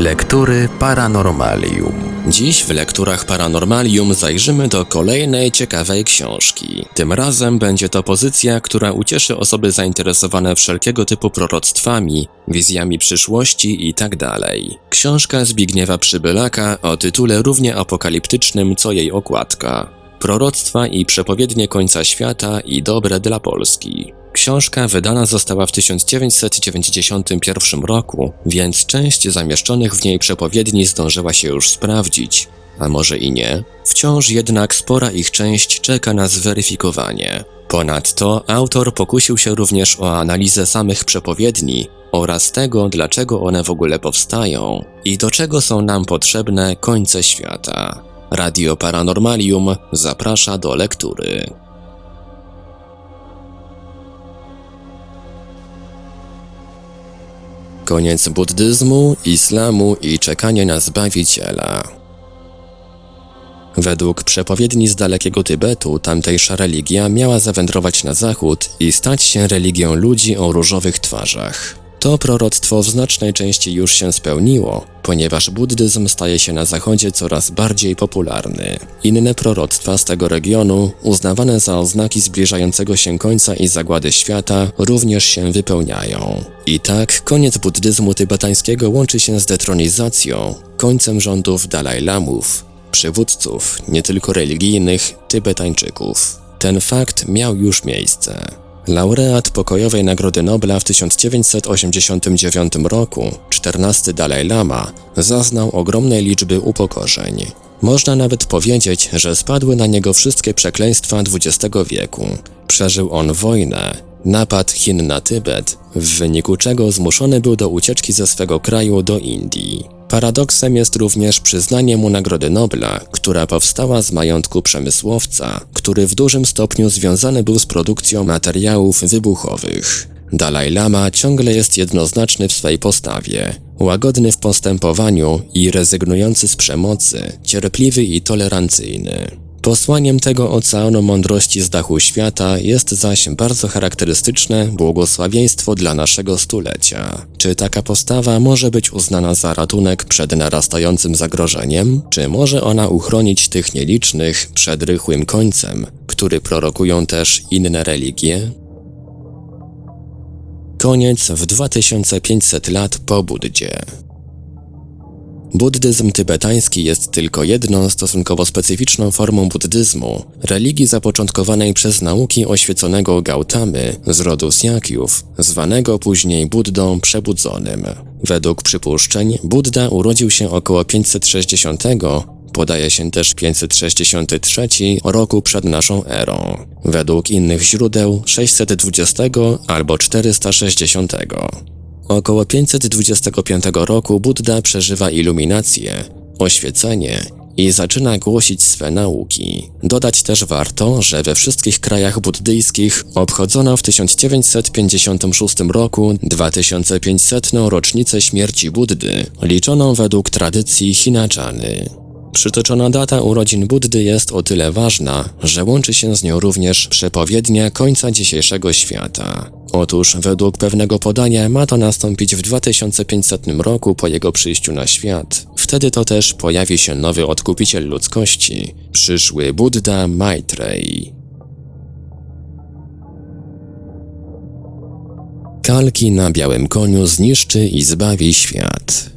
Lektury Paranormalium. Dziś w lekturach Paranormalium zajrzymy do kolejnej ciekawej książki. Tym razem będzie to pozycja, która ucieszy osoby zainteresowane wszelkiego typu proroctwami, wizjami przyszłości itd. Tak Książka Zbigniewa Przybylaka o tytule równie apokaliptycznym co jej okładka. Proroctwa i przepowiednie końca świata i dobre dla Polski. Książka wydana została w 1991 roku, więc część zamieszczonych w niej przepowiedni zdążyła się już sprawdzić, a może i nie. Wciąż jednak spora ich część czeka na zweryfikowanie. Ponadto autor pokusił się również o analizę samych przepowiedni oraz tego, dlaczego one w ogóle powstają i do czego są nam potrzebne końce świata. Radio Paranormalium zaprasza do lektury. Koniec buddyzmu, islamu i czekanie na Zbawiciela. Według przepowiedni z dalekiego Tybetu tamtejsza religia miała zawędrować na zachód i stać się religią ludzi o różowych twarzach. To proroctwo w znacznej części już się spełniło, ponieważ buddyzm staje się na zachodzie coraz bardziej popularny. Inne proroctwa z tego regionu, uznawane za oznaki zbliżającego się końca i zagłady świata, również się wypełniają. I tak koniec buddyzmu tybetańskiego łączy się z detronizacją, końcem rządów Dalaj Lamów, przywódców nie tylko religijnych Tybetańczyków. Ten fakt miał już miejsce. Laureat pokojowej Nagrody Nobla w 1989 roku, 14 Dalaj Lama, zaznał ogromnej liczby upokorzeń. Można nawet powiedzieć, że spadły na niego wszystkie przekleństwa XX wieku. Przeżył on wojnę, napad Chin na Tybet, w wyniku czego zmuszony był do ucieczki ze swego kraju do Indii. Paradoksem jest również przyznanie mu Nagrody Nobla, która powstała z majątku przemysłowca, który w dużym stopniu związany był z produkcją materiałów wybuchowych. Dalaj Lama ciągle jest jednoznaczny w swej postawie, łagodny w postępowaniu i rezygnujący z przemocy, cierpliwy i tolerancyjny. Posłaniem tego oceanu mądrości z dachu świata jest zaś bardzo charakterystyczne błogosławieństwo dla naszego stulecia. Czy taka postawa może być uznana za ratunek przed narastającym zagrożeniem? Czy może ona uchronić tych nielicznych przed rychłym końcem, który prorokują też inne religie? Koniec w 2500 lat po Buddzie. Buddyzm tybetański jest tylko jedną stosunkowo specyficzną formą buddyzmu, religii zapoczątkowanej przez nauki oświeconego Gautamy z rodu Syakiów, zwanego później Buddą Przebudzonym. Według przypuszczeń Buddha urodził się około 560 Podaje się też 563 roku przed naszą erą. Według innych źródeł 620 albo 460. Około 525 roku Buddha przeżywa iluminację, oświecenie i zaczyna głosić swe nauki. Dodać też warto, że we wszystkich krajach buddyjskich obchodzono w 1956 roku 2500. rocznicę śmierci Buddy, liczoną według tradycji Hinaczany. Przytoczona data urodzin Buddy jest o tyle ważna, że łączy się z nią również przepowiednia końca dzisiejszego świata. Otóż według pewnego podania ma to nastąpić w 2500 roku po jego przyjściu na świat. Wtedy to też pojawi się nowy odkupiciel ludzkości, przyszły Buddha Maitreyi. Kalki na białym koniu zniszczy i zbawi świat.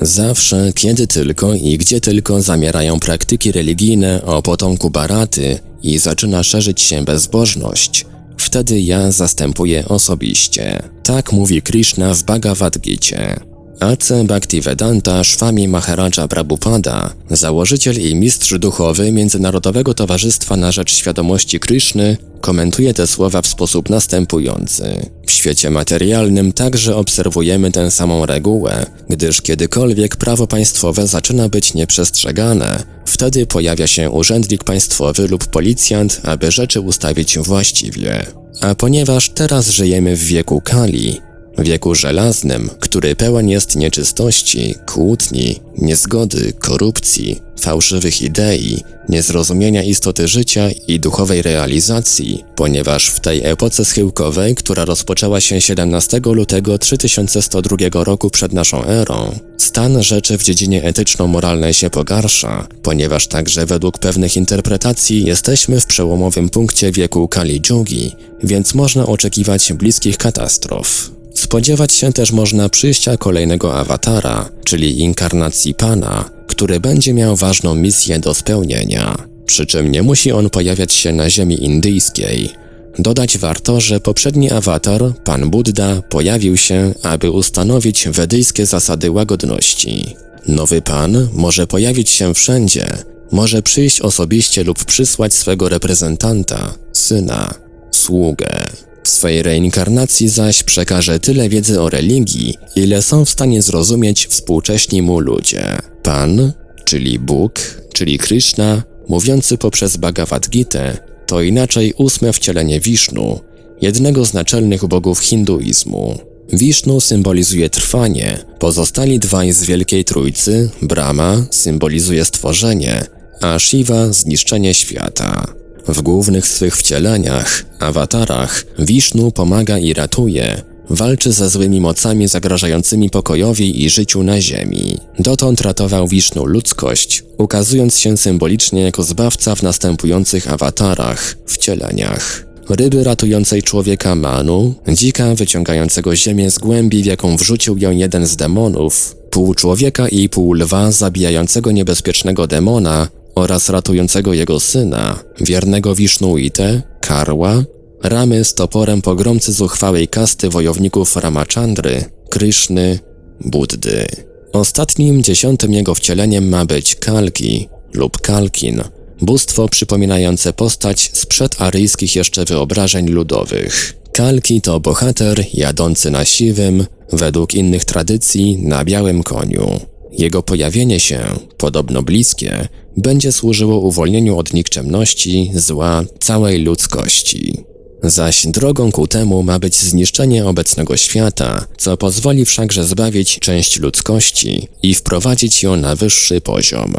Zawsze, kiedy tylko i gdzie tylko zamierają praktyki religijne o potomku Baraty i zaczyna szerzyć się bezbożność, wtedy ja zastępuję osobiście. Tak mówi Krishna w Bhagavad Gita. A.C. Bhaktivedanta Swami Maharaja Prabhupada, założyciel i mistrz duchowy Międzynarodowego Towarzystwa na Rzecz Świadomości Krishny, komentuje te słowa w sposób następujący. W świecie materialnym także obserwujemy tę samą regułę, gdyż kiedykolwiek prawo państwowe zaczyna być nieprzestrzegane, wtedy pojawia się urzędnik państwowy lub policjant, aby rzeczy ustawić właściwie. A ponieważ teraz żyjemy w wieku Kali, wieku żelaznym, który pełen jest nieczystości, kłótni, niezgody, korupcji, fałszywych idei, niezrozumienia istoty życia i duchowej realizacji, ponieważ w tej epoce schyłkowej, która rozpoczęła się 17 lutego 3102 roku przed naszą erą, stan rzeczy w dziedzinie etyczno-moralnej się pogarsza, ponieważ także według pewnych interpretacji jesteśmy w przełomowym punkcie wieku Kali Jugi, więc można oczekiwać bliskich katastrof. Spodziewać się też można przyjścia kolejnego awatara, czyli inkarnacji Pana, który będzie miał ważną misję do spełnienia. Przy czym nie musi on pojawiać się na ziemi indyjskiej. Dodać warto, że poprzedni awatar, Pan Buddha, pojawił się, aby ustanowić wedyjskie zasady łagodności. Nowy Pan może pojawić się wszędzie, może przyjść osobiście lub przysłać swego reprezentanta, syna, sługę. W swej reinkarnacji zaś przekaże tyle wiedzy o religii, ile są w stanie zrozumieć współcześni mu ludzie. Pan, czyli Bóg, czyli Krishna, mówiący poprzez Bhagavad Gita, to inaczej ósme wcielenie Wisznu, jednego z naczelnych bogów hinduizmu. Wisznu symbolizuje trwanie, pozostali dwaj z Wielkiej Trójcy, Brahma, symbolizuje stworzenie, a Shiva zniszczenie świata. W głównych swych wcieleniach, awatarach, Wisznu pomaga i ratuje, walczy ze złymi mocami zagrażającymi pokojowi i życiu na Ziemi. Dotąd ratował Wisznu ludzkość, ukazując się symbolicznie jako zbawca w następujących awatarach, wcieleniach. Ryby ratującej człowieka Manu, dzika wyciągającego ziemię z głębi, w jaką wrzucił ją jeden z demonów, pół człowieka i pół lwa zabijającego niebezpiecznego demona oraz ratującego jego syna, wiernego Wisznuite, Karła, ramy z toporem pogromcy zuchwałej kasty wojowników Ramachandry, Kryszny, Buddy. Ostatnim, dziesiątym jego wcieleniem ma być Kalki lub Kalkin, bóstwo przypominające postać sprzed aryjskich jeszcze wyobrażeń ludowych. Kalki to bohater jadący na siwym, według innych tradycji na białym koniu. Jego pojawienie się, podobno bliskie, będzie służyło uwolnieniu od nikczemności, zła całej ludzkości. Zaś drogą ku temu ma być zniszczenie obecnego świata, co pozwoli wszakże zbawić część ludzkości i wprowadzić ją na wyższy poziom.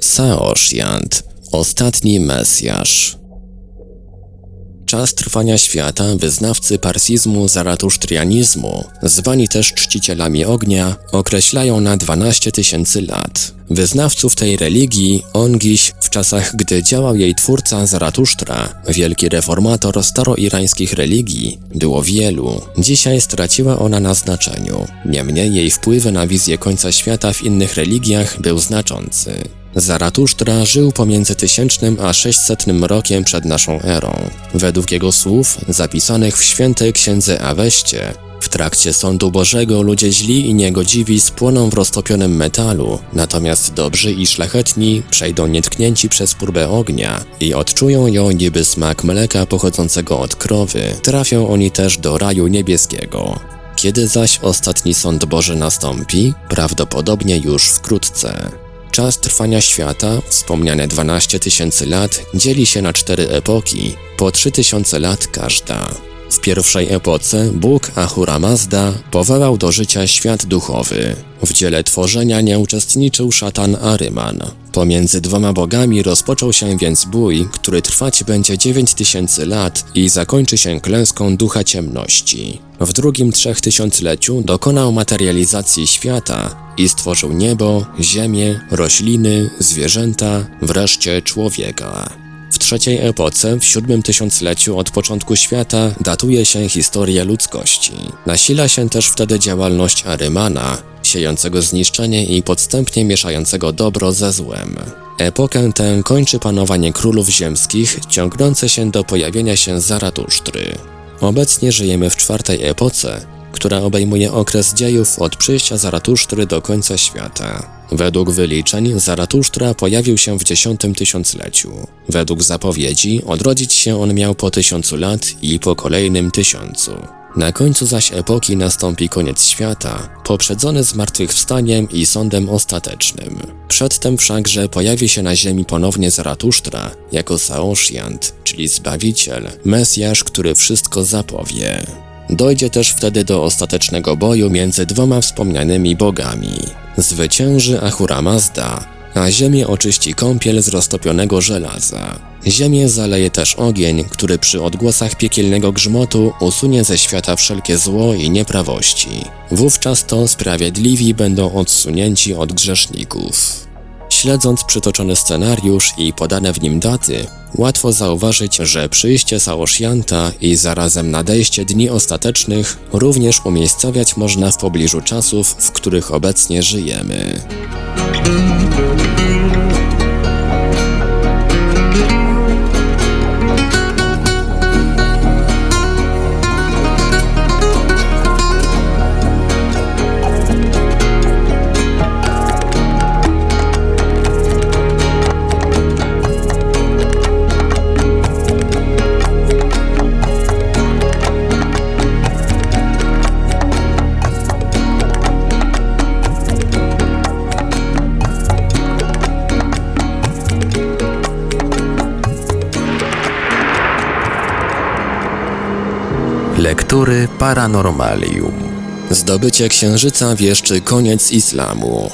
Saoshyant, ostatni Mesjasz. Czas trwania świata wyznawcy parsizmu zaratusztrianizmu, zwani też czcicielami ognia, określają na 12 tysięcy lat. Wyznawców tej religii, Ongiś, w czasach gdy działał jej twórca Zaratusztra, wielki reformator staroirańskich religii, było wielu. Dzisiaj straciła ona na znaczeniu. Niemniej jej wpływy na wizję końca świata w innych religiach był znaczący. Zaratusztra żył pomiędzy 1000 a 600 rokiem przed naszą erą. Według jego słów, zapisanych w świętej księdze Aweście, w trakcie sądu Bożego ludzie źli i niegodziwi spłoną w roztopionym metalu, natomiast dobrzy i szlachetni przejdą nietknięci przez próbę ognia i odczują ją niby smak mleka pochodzącego od krowy. Trafią oni też do raju niebieskiego. Kiedy zaś ostatni sąd Boży nastąpi? Prawdopodobnie już wkrótce. Czas trwania świata, wspomniane 12 tysięcy lat, dzieli się na cztery epoki, po 3000 lat każda. W pierwszej epoce Bóg Ahura Mazda powołał do życia świat duchowy. W dziele tworzenia nie uczestniczył szatan Aryman. Pomiędzy dwoma bogami rozpoczął się więc bój, który trwać będzie 9000 lat i zakończy się klęską ducha ciemności. W drugim trzechtysiącleciu dokonał materializacji świata i stworzył niebo, ziemię, rośliny, zwierzęta, wreszcie człowieka. W trzeciej epoce, w siódmym tysiącleciu od początku świata, datuje się historia ludzkości. Nasila się też wtedy działalność Arymana, siejącego zniszczenie i podstępnie mieszającego dobro ze złem. Epokę tę kończy panowanie królów ziemskich, ciągnące się do pojawienia się Zaratusztry. Obecnie żyjemy w czwartej epoce, która obejmuje okres dziejów od przyjścia Zaratusztry do końca świata. Według wyliczeń Zaratusztra pojawił się w dziesiątym tysiącleciu. Według zapowiedzi odrodzić się on miał po tysiącu lat i po kolejnym tysiącu. Na końcu zaś epoki nastąpi koniec świata, poprzedzony zmartwychwstaniem i sądem ostatecznym. Przedtem wszakże pojawi się na ziemi ponownie Zaratusztra jako Saoshiant, czyli Zbawiciel, Mesjasz, który wszystko zapowie. Dojdzie też wtedy do ostatecznego boju między dwoma wspomnianymi bogami. Zwycięży Ahura Mazda, a ziemię oczyści kąpiel z roztopionego żelaza. Ziemię zaleje też ogień, który przy odgłosach piekielnego grzmotu usunie ze świata wszelkie zło i nieprawości. Wówczas to sprawiedliwi będą odsunięci od grzeszników. Śledząc przytoczony scenariusz i podane w nim daty, łatwo zauważyć, że przyjście Saoshianta i zarazem nadejście dni ostatecznych również umiejscowiać można w pobliżu czasów, w których obecnie żyjemy. Lektury Paranormalium. Zdobycie księżyca wieszczy koniec islamu.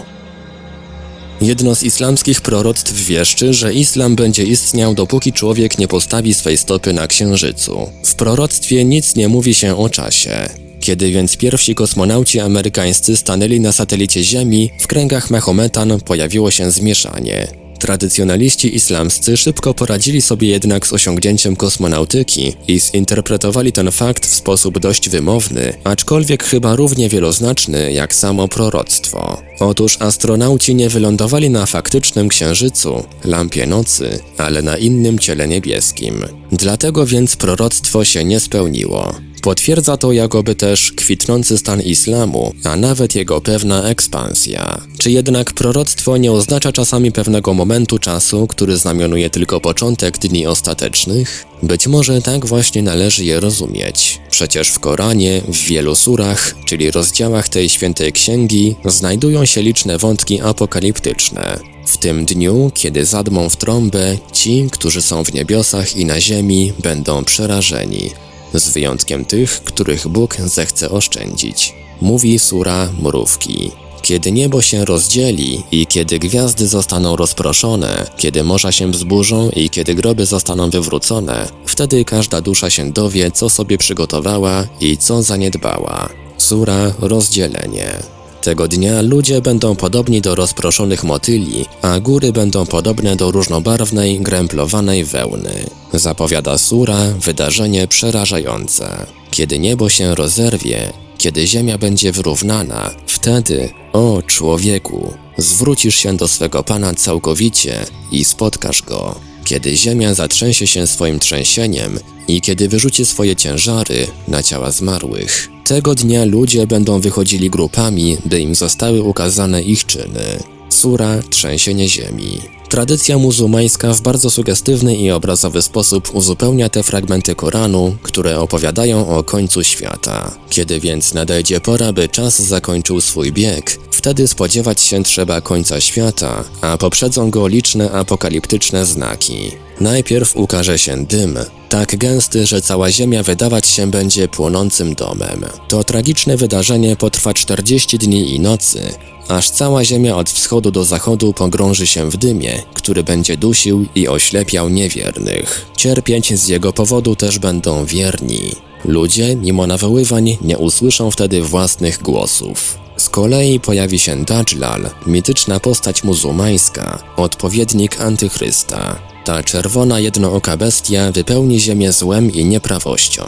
Jedno z islamskich proroctw wieszczy, że islam będzie istniał dopóki człowiek nie postawi swej stopy na księżycu. W proroctwie nic nie mówi się o czasie. Kiedy więc pierwsi kosmonauci amerykańscy stanęli na satelicie Ziemi, w kręgach Mahometan pojawiło się zmieszanie. Tradycjonaliści islamscy szybko poradzili sobie jednak z osiągnięciem kosmonautyki i zinterpretowali ten fakt w sposób dość wymowny, aczkolwiek chyba równie wieloznaczny jak samo proroctwo. Otóż astronauci nie wylądowali na faktycznym księżycu, lampie nocy, ale na innym ciele niebieskim. Dlatego więc proroctwo się nie spełniło. Potwierdza to jakoby też kwitnący stan islamu, a nawet jego pewna ekspansja. Czy jednak proroctwo nie oznacza czasami pewnego momentu czasu, który znamionuje tylko początek dni ostatecznych? Być może tak właśnie należy je rozumieć. Przecież w Koranie, w wielu surach, czyli rozdziałach tej świętej księgi, znajdują się liczne wątki apokaliptyczne. W tym dniu, kiedy zadmą w trąbę, ci, którzy są w niebiosach i na ziemi, będą przerażeni z wyjątkiem tych, których Bóg zechce oszczędzić. Mówi sura Mrówki. Kiedy niebo się rozdzieli i kiedy gwiazdy zostaną rozproszone, kiedy morza się wzburzą i kiedy groby zostaną wywrócone, wtedy każda dusza się dowie, co sobie przygotowała i co zaniedbała. Sura Rozdzielenie. Tego dnia ludzie będą podobni do rozproszonych motyli, a góry będą podobne do różnobarwnej, gręplowanej wełny. Zapowiada Sura wydarzenie przerażające. Kiedy niebo się rozerwie, kiedy ziemia będzie wyrównana, wtedy, o człowieku, zwrócisz się do swego Pana całkowicie i spotkasz Go. Kiedy ziemia zatrzęsie się swoim trzęsieniem i kiedy wyrzuci swoje ciężary na ciała zmarłych. Tego dnia ludzie będą wychodzili grupami, by im zostały ukazane ich czyny. Sura Trzęsienie Ziemi. Tradycja muzułmańska w bardzo sugestywny i obrazowy sposób uzupełnia te fragmenty Koranu, które opowiadają o końcu świata. Kiedy więc nadejdzie pora, by czas zakończył swój bieg, wtedy spodziewać się trzeba końca świata, a poprzedzą go liczne apokaliptyczne znaki. Najpierw ukaże się dym, tak gęsty, że cała ziemia wydawać się będzie płonącym domem. To tragiczne wydarzenie potrwa 40 dni i nocy, aż cała ziemia od wschodu do zachodu pogrąży się w dymie, który będzie dusił i oślepiał niewiernych. Cierpieć z jego powodu też będą wierni. Ludzie, mimo nawoływań, nie usłyszą wtedy własnych głosów. Z kolei pojawi się Dajjal, mityczna postać muzułmańska, odpowiednik antychrysta. Ta czerwona jednooka bestia wypełni ziemię złem i nieprawością.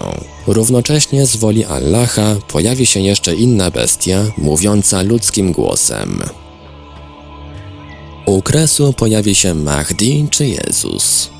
Równocześnie z woli Allaha pojawi się jeszcze inna bestia, mówiąca ludzkim głosem. U kresu pojawi się Mahdi czy Jezus.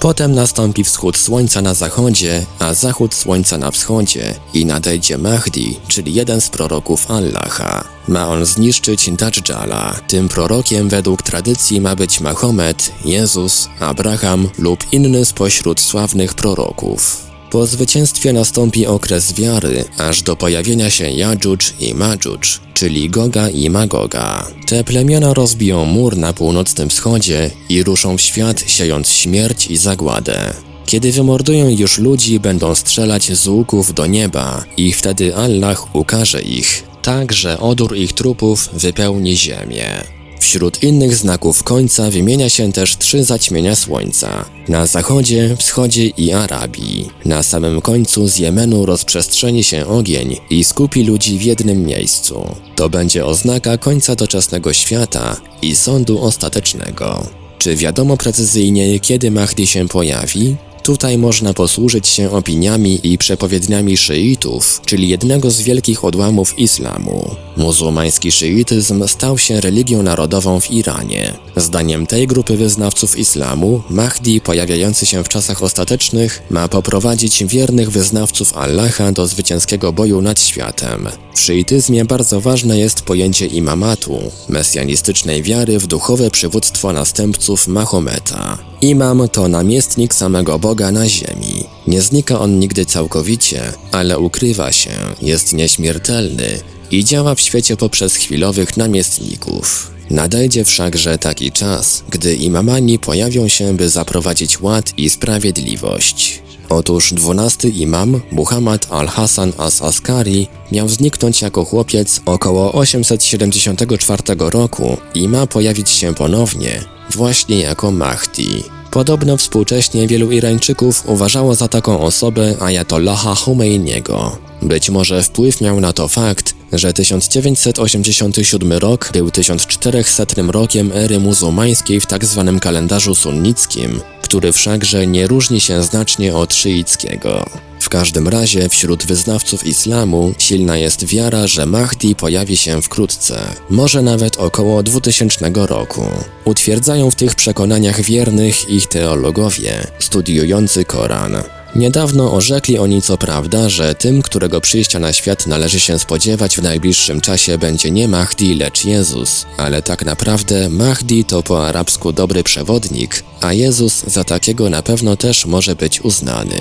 Potem nastąpi wschód słońca na zachodzie, a zachód słońca na wschodzie i nadejdzie Mahdi, czyli jeden z proroków Allaha. Ma on zniszczyć Dajjala. Tym prorokiem według tradycji ma być Mahomet, Jezus, Abraham lub inny spośród sławnych proroków. Po zwycięstwie nastąpi okres wiary, aż do pojawienia się Jadżudż i Madżudż, czyli Goga i Magoga. Te plemiona rozbiją mur na północnym wschodzie i ruszą w świat, siejąc śmierć i zagładę. Kiedy wymordują już ludzi, będą strzelać z łuków do nieba i wtedy Allah ukaże ich, tak że odór ich trupów wypełni ziemię. Wśród innych znaków końca wymienia się też trzy zaćmienia słońca. Na zachodzie, wschodzie i Arabii. Na samym końcu z Jemenu rozprzestrzeni się ogień i skupi ludzi w jednym miejscu. To będzie oznaka końca doczesnego świata i sądu ostatecznego. Czy wiadomo precyzyjnie, kiedy Mahdi się pojawi? Tutaj można posłużyć się opiniami i przepowiedniami szyitów, czyli jednego z wielkich odłamów islamu. Muzułmański szyityzm stał się religią narodową w Iranie. Zdaniem tej grupy wyznawców islamu, Mahdi pojawiający się w czasach ostatecznych ma poprowadzić wiernych wyznawców Allaha do zwycięskiego boju nad światem. W szyityzmie bardzo ważne jest pojęcie imamatu, mesjanistycznej wiary w duchowe przywództwo następców Mahometa. Imam to namiestnik samego Boga na ziemi. Nie znika on nigdy całkowicie, ale ukrywa się, jest nieśmiertelny i działa w świecie poprzez chwilowych namiestników. Nadejdzie wszakże taki czas, gdy imamani pojawią się, by zaprowadzić ład i sprawiedliwość. Otóż dwunasty imam, Muhammad al-Hasan as-Askari, miał zniknąć jako chłopiec około 874 roku i ma pojawić się ponownie, właśnie jako Mahdi. Podobno współcześnie wielu Irańczyków uważało za taką osobę Ayatollaha Khomeiniego. Być może wpływ miał na to fakt, że 1987 rok był 1400 rokiem ery muzułmańskiej w tzw. Tak kalendarzu sunnickim, który wszakże nie różni się znacznie od szyickiego. W każdym razie wśród wyznawców islamu silna jest wiara, że Mahdi pojawi się wkrótce, może nawet około 2000 roku. Utwierdzają w tych przekonaniach wiernych ich teologowie, studiujący Koran. Niedawno orzekli oni co prawda, że tym, którego przyjścia na świat należy się spodziewać w najbliższym czasie będzie nie Mahdi, lecz Jezus, ale tak naprawdę Mahdi to po arabsku dobry przewodnik, a Jezus za takiego na pewno też może być uznany.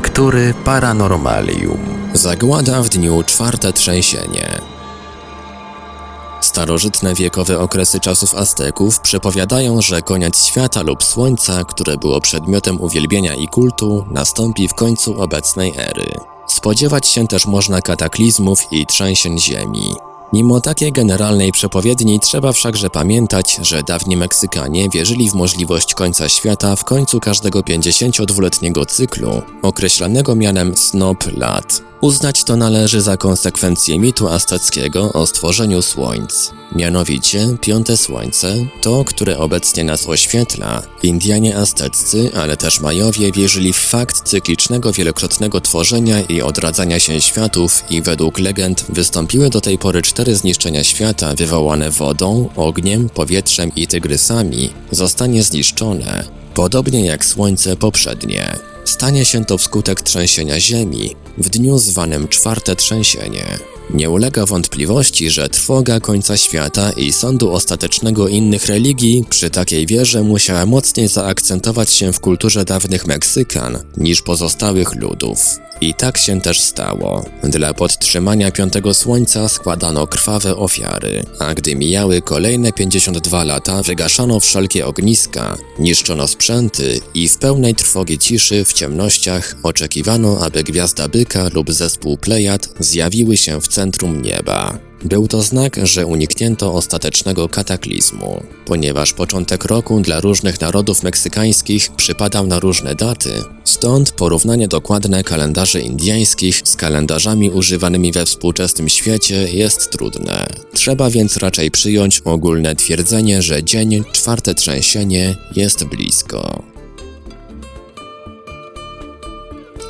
Lektury Paranormalium. Zagłada w dniu czwarte trzęsienie. Starożytne wiekowe okresy czasów Azteków przepowiadają, że koniec świata lub słońca, które było przedmiotem uwielbienia i kultu, nastąpi w końcu obecnej ery. Spodziewać się też można kataklizmów i trzęsień ziemi. Mimo takiej generalnej przepowiedni trzeba wszakże pamiętać, że dawni Meksykanie wierzyli w możliwość końca świata w końcu każdego 52-letniego cyklu, określanego mianem snop lat. Uznać to należy za konsekwencję mitu azteckiego o stworzeniu słońc. Mianowicie, piąte słońce, to, które obecnie nas oświetla, Indianie azteccy, ale też Majowie wierzyli w fakt cyklicznego wielokrotnego tworzenia i odradzania się światów i według legend wystąpiły do tej pory cztery zniszczenia świata wywołane wodą, ogniem, powietrzem i tygrysami, zostanie zniszczone, podobnie jak słońce poprzednie. Stanie się to wskutek trzęsienia Ziemi w dniu zwanym czwarte trzęsienie. Nie ulega wątpliwości, że trwoga końca świata i sądu ostatecznego innych religii przy takiej wierze musiała mocniej zaakcentować się w kulturze dawnych Meksykan niż pozostałych ludów. I tak się też stało. Dla podtrzymania piątego słońca składano krwawe ofiary, a gdy mijały kolejne 52 lata, wygaszano wszelkie ogniska, niszczono sprzęty i w pełnej trwogi ciszy w ciemnościach oczekiwano, aby gwiazda byka lub zespół Plejad zjawiły się w centrum nieba. Był to znak, że uniknięto ostatecznego kataklizmu. Ponieważ początek roku dla różnych narodów meksykańskich przypadał na różne daty, stąd porównanie dokładne kalendarzy indyjskich z kalendarzami używanymi we współczesnym świecie jest trudne. Trzeba więc raczej przyjąć ogólne twierdzenie, że dzień czwarte trzęsienie jest blisko.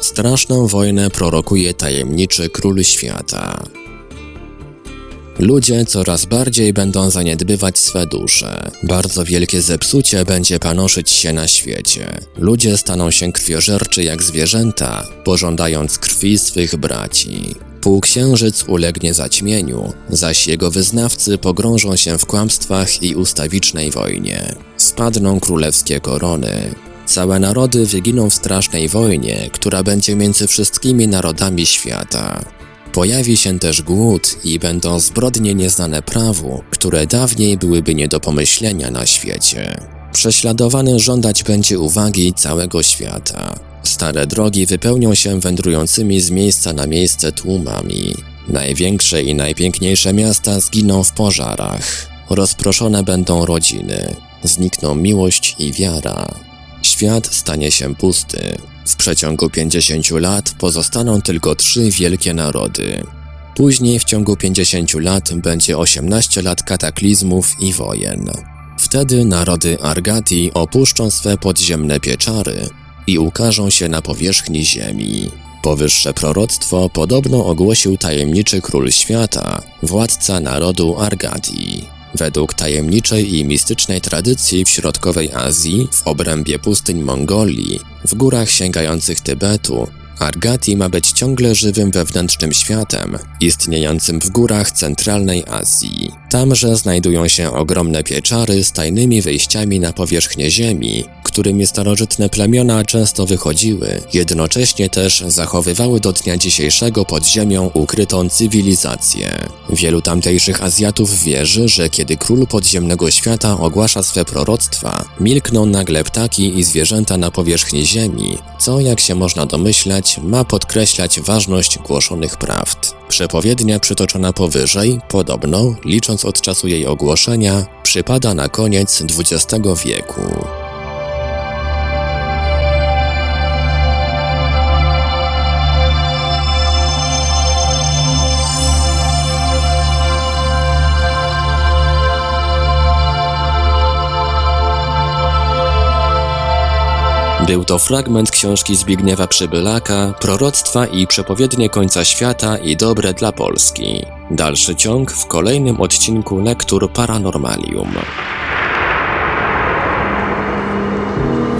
Straszną wojnę prorokuje tajemniczy król świata. Ludzie coraz bardziej będą zaniedbywać swe dusze. Bardzo wielkie zepsucie będzie panoszyć się na świecie. Ludzie staną się krwiożerczy jak zwierzęta, pożądając krwi swych braci. Półksiężyc ulegnie zaćmieniu, zaś jego wyznawcy pogrążą się w kłamstwach i ustawicznej wojnie. Spadną królewskie korony. Całe narody wyginą w strasznej wojnie, która będzie między wszystkimi narodami świata. Pojawi się też głód i będą zbrodnie nieznane prawu, które dawniej byłyby nie do pomyślenia na świecie. Prześladowany żądać będzie uwagi całego świata. Stare drogi wypełnią się wędrującymi z miejsca na miejsce tłumami. Największe i najpiękniejsze miasta zginą w pożarach. Rozproszone będą rodziny. Znikną miłość i wiara. Świat stanie się pusty. W przeciągu 50 lat pozostaną tylko trzy wielkie narody. Później w ciągu 50 lat będzie 18 lat kataklizmów i wojen. Wtedy narody Argati opuszczą swe podziemne pieczary i ukażą się na powierzchni ziemi. Powyższe proroctwo podobno ogłosił tajemniczy król świata, władca narodu Argati. Według tajemniczej i mistycznej tradycji w środkowej Azji, w obrębie pustyń Mongolii, w górach sięgających Tybetu, Argati ma być ciągle żywym wewnętrznym światem, istniejącym w górach centralnej Azji. Tamże znajdują się ogromne pieczary z tajnymi wyjściami na powierzchnię ziemi, którymi starożytne plemiona często wychodziły, jednocześnie też zachowywały do dnia dzisiejszego pod ziemią ukrytą cywilizację. Wielu tamtejszych Azjatów wierzy, że kiedy król podziemnego świata ogłasza swe proroctwa, milkną nagle ptaki i zwierzęta na powierzchni ziemi, co jak się można domyślać, ma podkreślać ważność głoszonych prawd. Przepowiednia przytoczona powyżej, podobno, licząc od czasu jej ogłoszenia, przypada na koniec XX wieku. Był to fragment książki Zbigniewa Przybylaka, Proroctwa i przepowiednie końca świata i dobre dla Polski. Dalszy ciąg w kolejnym odcinku Lektur Paranormalium.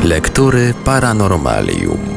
Lektury Paranormalium.